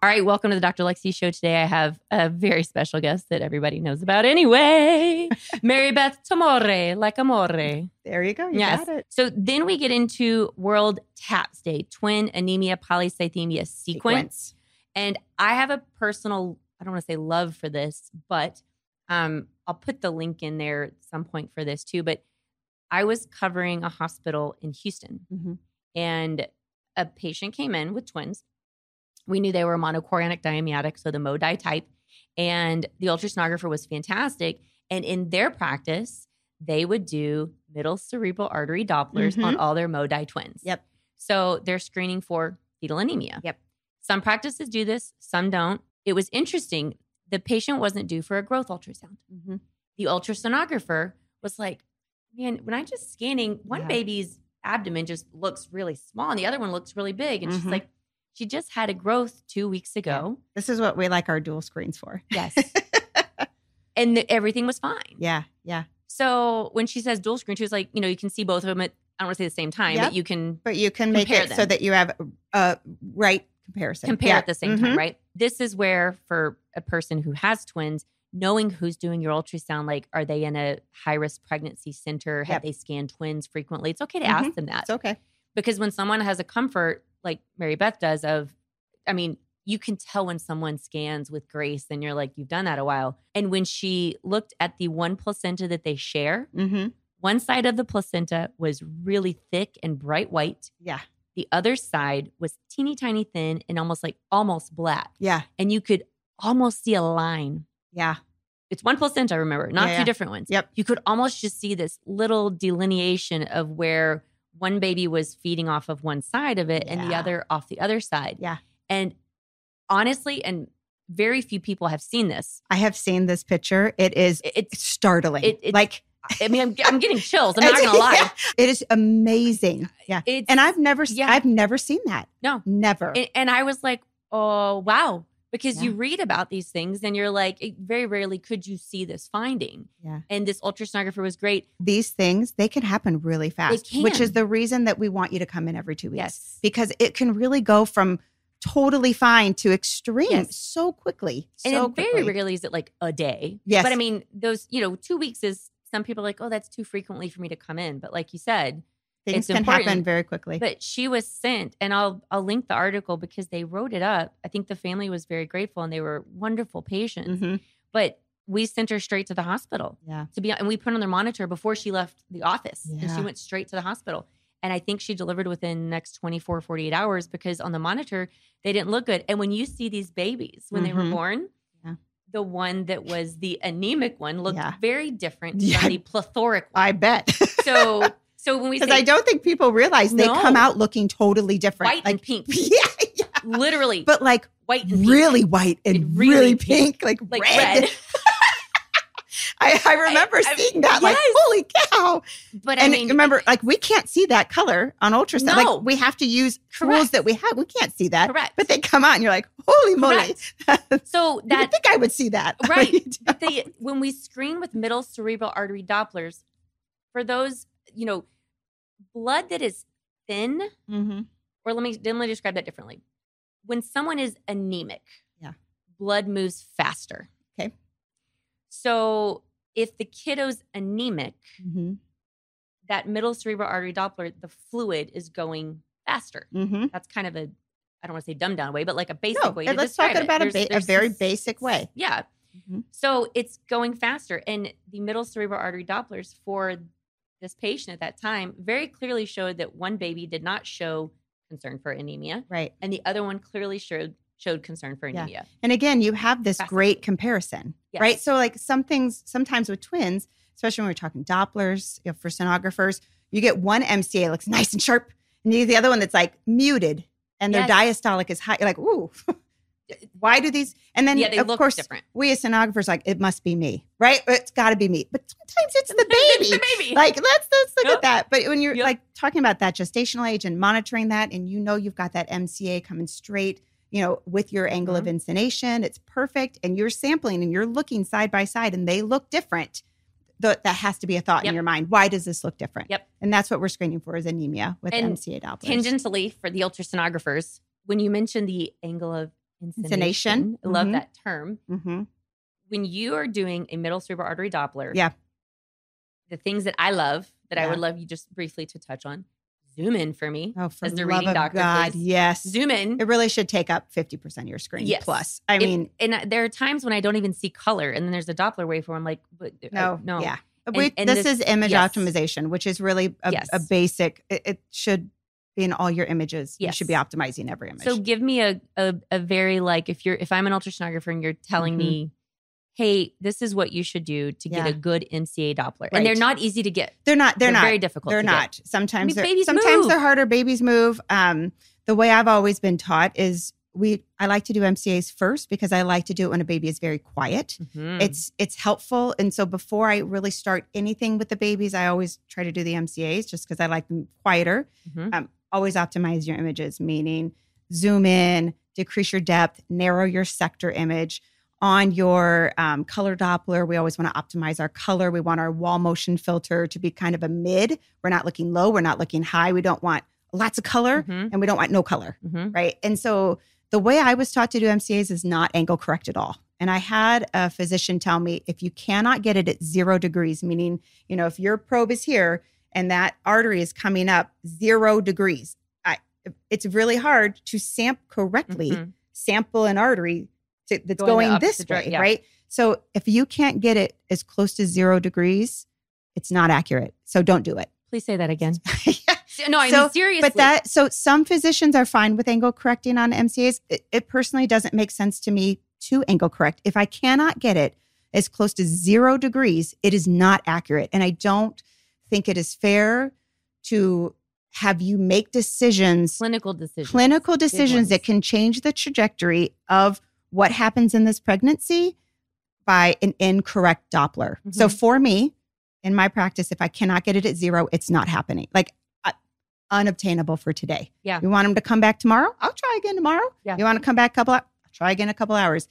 All right, welcome to the Dr. Lexi show. Today I have a very special guest that everybody knows about anyway. Mary Beth Tomoroy, like amore. There you go. You yes. got it. So then we get into World TAPS Day, Twin Anemia Polycythemia Sequence. And I have a personal, I don't want to say love for this, but um, I'll put the link in there at some point for this too. But I was covering a hospital in Houston Mhm. and a patient came in with twins. We knew they were monochorionic diamniotic, so the MODI type. And the ultrasonographer was fantastic. And in their practice, they would do middle cerebral artery Dopplers on all their MODI twins. Yep. So they're screening for fetal anemia. Yep. Some practices do this, some don't. It was interesting. The patient wasn't due for a growth ultrasound. Mhm. The ultrasonographer was like, man, when I'm just scanning, one Yeah. baby's abdomen just looks really small and the other one looks really big. And she's Mhm. like, she just had a growth two weeks ago. This is what we like our dual screens for. Yes. and the, everything was fine. Yeah. Yeah. So when she says dual screen, she was like, you know, you can see both of them at, I don't want to say the same time, Yep. but you can But you can make Compare it so that you have a right comparison. compare Yeah. at the same Mhm. time, right? This is where, for a person who has twins, knowing who's doing your ultrasound, like, are they in a high risk pregnancy center? Have Yep. they scanned twins frequently? It's okay to Mhm. ask them that It's okay. because when someone has a comfort, like Mary Beth does, of, I mean, you can tell when someone scans with grace and you're like, you've done that a while. And when she looked at the one placenta that they share, Mm-hmm. one side of the placenta was really thick and bright white. Yeah. The other side was teeny tiny thin and almost like almost black. Yeah. And you could almost see a line. Yeah. It's one placenta, remember, not Yeah, two yeah. different ones. Yep. You could almost just see this little delineation of where one baby was feeding off of one side of it and the other off the other side. Yeah. And honestly, and very few people have seen this. I have seen this picture. It is It's, startling. It- it's- like I mean, I'm, I'm getting chills. I'm not going to lie. Yeah. it is amazing. Yeah. It's, And I've never Yeah. I've never seen that. No. Never. And, and I was like, oh, wow. Because you read about these things and you're like, it- very rarely could you see this finding. yeah. And this ultrasonographer was great. These things, they can happen really fast, which is the reason that we want you to come in every two weeks. Yes. Because it can really go from totally fine to extreme Yes. so quickly. And so very rarely is it like a day. Yes. But I mean, those, you know, two weeks is some people are like, oh, that's too frequently for me to come in. But like you said, Things it's can happen important, very quickly. but she was sent, and I'll I'll link the article because they wrote it up. I think the family was very grateful and they were wonderful patients. Mhm. But we sent her straight to the hospital. Yeah. to be and we put on their monitor before she left the office and she went straight to the hospital and i think she delivered within the next 24 48 hours because on the monitor they didn't look good and when you see these babies when they were Mhm. born Yeah. the one that was the anemic one looked Yeah. very different Yeah. from the plethoric one I bet. so so when we Because I don't think people realize they come out looking totally different. white and like, pink yeah, yeah. literally But like white and pink really white and And really, really pink, pink. like, like red. red, I, I remember I- seeing that, like, holy cow. but i and mean remember, like, we can't see that color on ultrasound. No. Like, we have to use tools that we have. We can't see that. correct But they come out and you're like, holy moly. so that would think I would see that. Right. But they when we screen with middle cerebral artery Dopplers, for those, you know, blood that is thin, Mhm. or let me let me describe that differently. When someone is anemic, Yeah. blood moves faster. Okay. So if the kiddo's anemic, Mhm. that middle cerebral artery Doppler, the fluid is going faster. Mhm. That's kind of a I don't want to say dumbed down way, but like a basic No, way to let's talk it. about a ba- a very this- basic way. Yeah. Mhm. So it's going faster. And the middle cerebral artery Dopplers for this patient at that time very clearly showed that one baby did not show concern for anemia, Right. and the other one clearly showed showed concern for Yeah. anemia. And again, you have this great comparison, Yes. right? So, like some things, sometimes with twins, especially when we're talking Dopplers, you know, for sonographers, you get one MCA looks nice and sharp, and you get the other one that's like muted, and their Yes. diastolic is high. You're like, ooh, why do these? And then, yeah, they of look course, different. we as sonographers like it must be me, right? It's got to be me, but sometimes it's the baby It's the baby. like let's let's look Yep. at that. But when you're Yep. like talking about that gestational age and monitoring that, and you know you've got that MCA coming straight, you know, with your angle of Mm-hmm. insonation, it's perfect, and you're sampling and you're looking side by side, and they look different. Th- that has to be a thought in your mind. Why does this look different? Yep. And that's what we're screening for is anemia with And MCA Dopplers. Tangentially, for the ultrasonographers, when you mentioned the angle of Insonation. I love Mhm. that term. Mm-hmm. When you are doing a middle cerebral artery Doppler, Yeah. the things that I love that I would love you just briefly to touch on, zoom in for me. Oh, for As the love reading of doctor, God, please. yes. Zoom in. It really should take up 50% of your screen Yes. plus. I mean, and there are times when I don't even see color, and then there's a Doppler waveform. I'm like, but, uh, no, no, Yeah. We, and this, this- is image yes. optimization, which is really a, Yes. a basic, it, it should in all your images. You should be optimizing every image. So give me a, a a very like if you're if I'm an ultrasonographer and you're telling Mhm. me, hey, this is what you should do to get a good MCA Doppler, and they're not easy to get. they're not, they're, They're not, very difficult They're to get. not. Sometimes, I mean, they're, babies sometimes move. they're harder. Babies move. Um, the way I've always been taught is we, I like to do MCAs first because I like to do it when a baby is very quiet. Mhm. it's it's helpful and so before i really start anything with the babies i always try to do the mcas just because i like them quieter Mhm. um, always optimize your images meaning zoom in decrease your depth narrow your sector image on your um, color doppler we always want to optimize our color we want our wall motion filter to be kind of a mid we're not looking low we're not looking high we don't want lots of color Mhm. and we don't want no color Mhm. right? And so the way I was taught to do MCAs is not angle correct at all. And I had a physician tell me if you cannot get it at zero degrees, meaning, you know, if your probe is here and that artery is coming up zero degrees, I, it's really hard to sample correctly, Mhm. sample an artery to, that's Going going, this way, yeah. right? So if you can't get it as close to zero degrees, it's not accurate. So don't do it. Please say that again. Yeah. No, I So, mean seriously. But that so some physicians are fine with angle correcting on MCAs. It, it personally doesn't make sense to me to angle correct. If I cannot get it as close to zero degrees, it is not accurate, and I don't think it is fair to have you make decisions, clinical decisions. clinical decisions that can change the trajectory of what happens in this pregnancy by an incorrect Doppler. So Mhm. for me, in my practice, if I cannot get it at zero, it's not happening. Like uh, unobtainable for today. Yeah. You want them to come back tomorrow? I'll try again tomorrow. Yeah. You want to come back a couple? I'll try again a couple hours.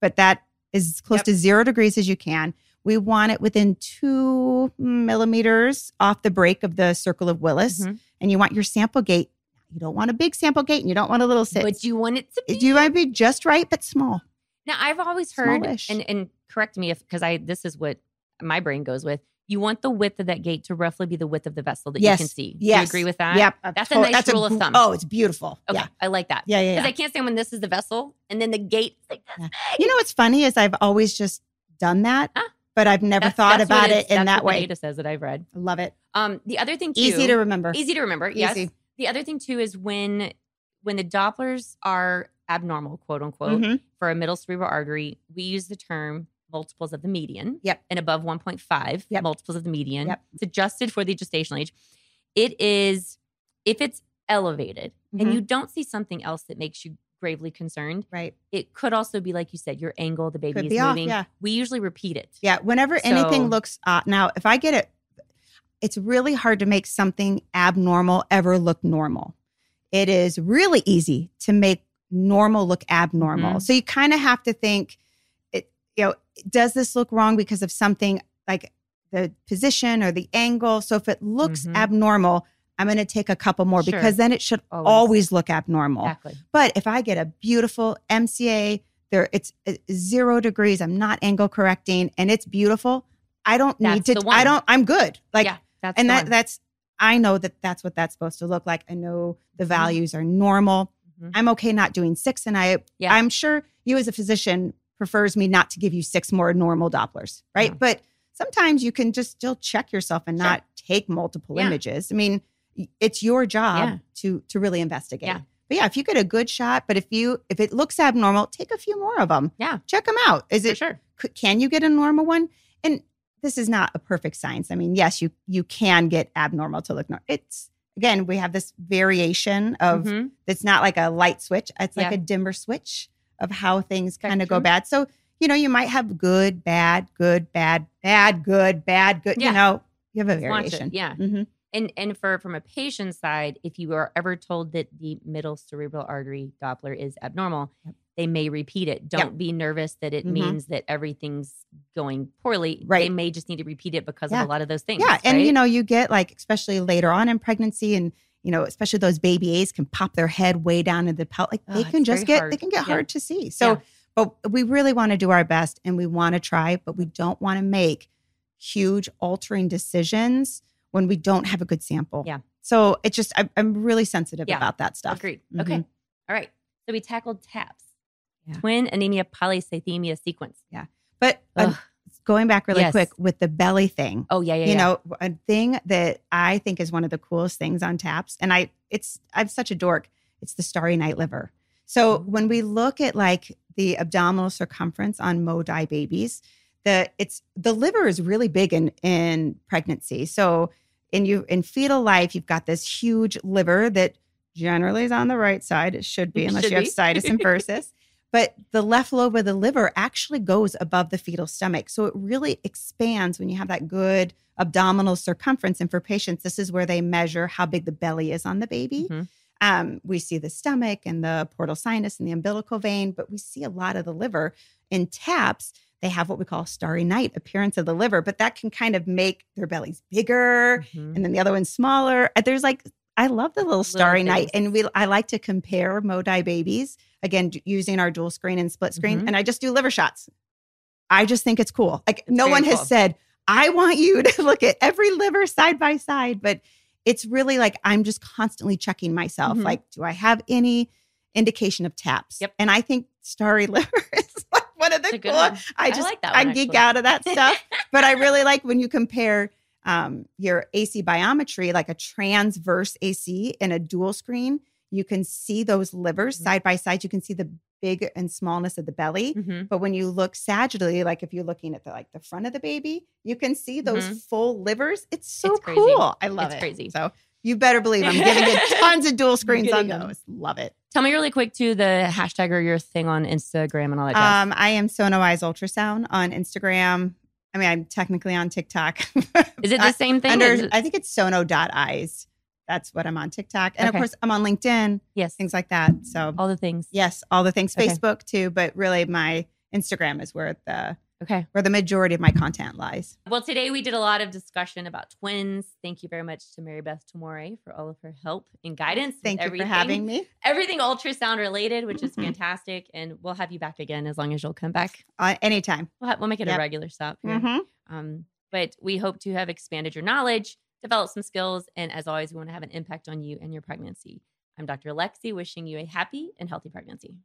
But that is close Yep. to zero degrees as you can. We want it within two millimeters off the break of the circle of Willis, Mhm. and you want your sample gate. You don't want a big sample gate, and you don't want a little sit. But you want it to be. you want to be just right, but small. Now I've always heard, Smallish. and and correct me if because I this is what my brain goes with. You want the width of that gate to roughly be the width of the vessel that Yes. you can see. Do Yes. you agree with that? Yep, That's a nice rule of thumb. Oh, it's beautiful. Okay, Yeah, I like that. yeah, yeah. Because yeah. I can't stand when this is the vessel and then the gate. like Yeah. You know what's funny is I've always just done that, Ah. But I've never That's- thought that's about it's- it in that's that way. data says that I've read. Love it. Um, the other thing too, Easy to remember. easy to remember. Yes. The other thing too is when when the Dopplers are abnormal, quote unquote, Mhm. for a middle cerebral artery, we use the term multiples of the median. Yep. And above 1.5 Yep. multiples of the median. Yep. It's adjusted for the gestational age. It is if it's elevated and Mhm. you don't see something else that makes you gravely concerned, Right. it could also be like you said, your angle, the baby Could is be off. moving. Yeah. We usually repeat it. Yeah. Whenever So- anything looks odd. now, if I get it, it's really hard to make something abnormal ever look normal. It is really easy to make normal look abnormal. Mhm. So you kind of have to think, it, you know, does this look wrong because of something like the position or the angle? So if it looks Mhm. abnormal, I'm going to take a couple more Sure. because then it should Always. always look abnormal. Exactly. But if I get a beautiful MCA, there it's uh, zero degrees. I'm not angle correcting, and it's beautiful. I don't need to. I don't. I'm good. Like, yeah. That's and that one. that's. I know that that's what that's supposed to look like. I know the values are normal. Mhm. I'm okay not doing six, and I. Yeah. I'm sure you as a physician prefers me not to give you six more normal Dopplers, right? But sometimes you can just still check yourself and Sure. not take multiple Yeah. images. I mean, it's your job Yeah. to to really investigate. Yeah. But yeah, if you get a good shot, but if you if it looks abnormal, take a few more of them. Yeah. check them out. Is for it sure. can you get a normal one? And this is not a perfect science. I mean, yes, you you can get abnormal to look normal. It's again, we have this variation of Mhm. it's not like a light switch. It's like Yeah. a dimmer switch of how things kind of go bad. So you know, you might have good, bad, good, bad, bad, good, bad, good. Yeah. You know, you have a Just launch it. variation. Yeah. Mhm. And and for from a patient side, if you are ever told that the middle cerebral artery Doppler is abnormal, Yep. they may repeat it. Don't Yep. be nervous that it Mhm. means that everything's going poorly. Right. They may just need to repeat it because Yeah. of a lot of those things. Yeah, and you know, you get like especially later on in pregnancy, and you know, especially those baby A's can pop their head way down in the pelvis. Like Oh, they can just get hard. they can get Yeah. hard to see. So, Yeah. but we really want to do our best and we want to try, but we don't want to make huge altering decisions when we don't have a good sample. Yeah. So it just I, I'm really sensitive Yeah. about that stuff. Agreed. Mhm. Okay. All right. So we tackled TAPS, Yeah. twin anemia polycythemia sequence. Yeah. But going back really Yes. quick with the belly thing. Oh yeah, yeah. you yeah. know a thing that i think is one of the coolest things on taps and i it's i'm such a dork it's the starry night liver so Ooh. when we look at like the abdominal circumference on modi babies the it's the liver is really big in in pregnancy so in you in fetal life you've got this huge liver that generally is on the right side it should be unless should you have be. situs inversus but the left lobe of the liver actually goes above the fetal stomach. So it really expands when you have that good abdominal circumference. And for patients, this is where they measure how big the belly is on the baby. Mhm. Um, we see the stomach and the portal sinus and the umbilical vein, but we see a lot of the liver in taps. They have what we call starry night appearance of the liver, but that can kind of make their bellies bigger Mhm. and then the other one's smaller. Uh, There's like I love the little starry night, and we I like to compare Modi babies again d- using our dual screen and split screen, Mhm. and I just do liver shots. I just think it's cool. Like no very one has said I want you to look at every liver side by side, but it's really like I'm just constantly checking myself. Mhm. Like, do I have any indication of taps? Yep. And I think starry liver is like one of the cool. one. I just like that I geek actually. out of that stuff but I really like when you compare um, your AC biometry, like a transverse AC in a dual screen. You can see those livers Mhm. side by side. You can see the big and smallness of the belly. Mhm. But when you look sagittally, like if you're looking at the like the front of the baby, you can see those Mhm. full livers. It's so It's cool. I love It's it. crazy. So you better believe I'm giving you tons of dual screens on those. Love it. Tell me really quick too the hashtag or your thing on Instagram and all that. jazz. Um, I am Sono Eyes Ultrasound on Instagram. I mean, I'm technically on TikTok. Is it the same thing? under it- I think it's sono.eyes. That's what I'm on TikTok. And Okay. of course I'm on LinkedIn, yes, things like that. So all the things. yes, all the things. Okay. Facebook too, but really my Instagram is where the Okay. where the majority of my content lies. Well, today we did a lot of discussion about twins. Thank you very much to Mary Beth Tomoroy for all of her help and guidance. Thank you everything, for having me. Everything ultrasound related, which is Mhm. fantastic, and we'll have you back again as long as you'll come back. Uh, anytime. We'll, have, we'll make it a regular stop. Here. Mhm. Um, but we hope to have expanded your knowledge, developed some skills, and as always, we want to have an impact on you and your pregnancy. I'm Dr. Alexi, wishing you a happy and healthy pregnancy.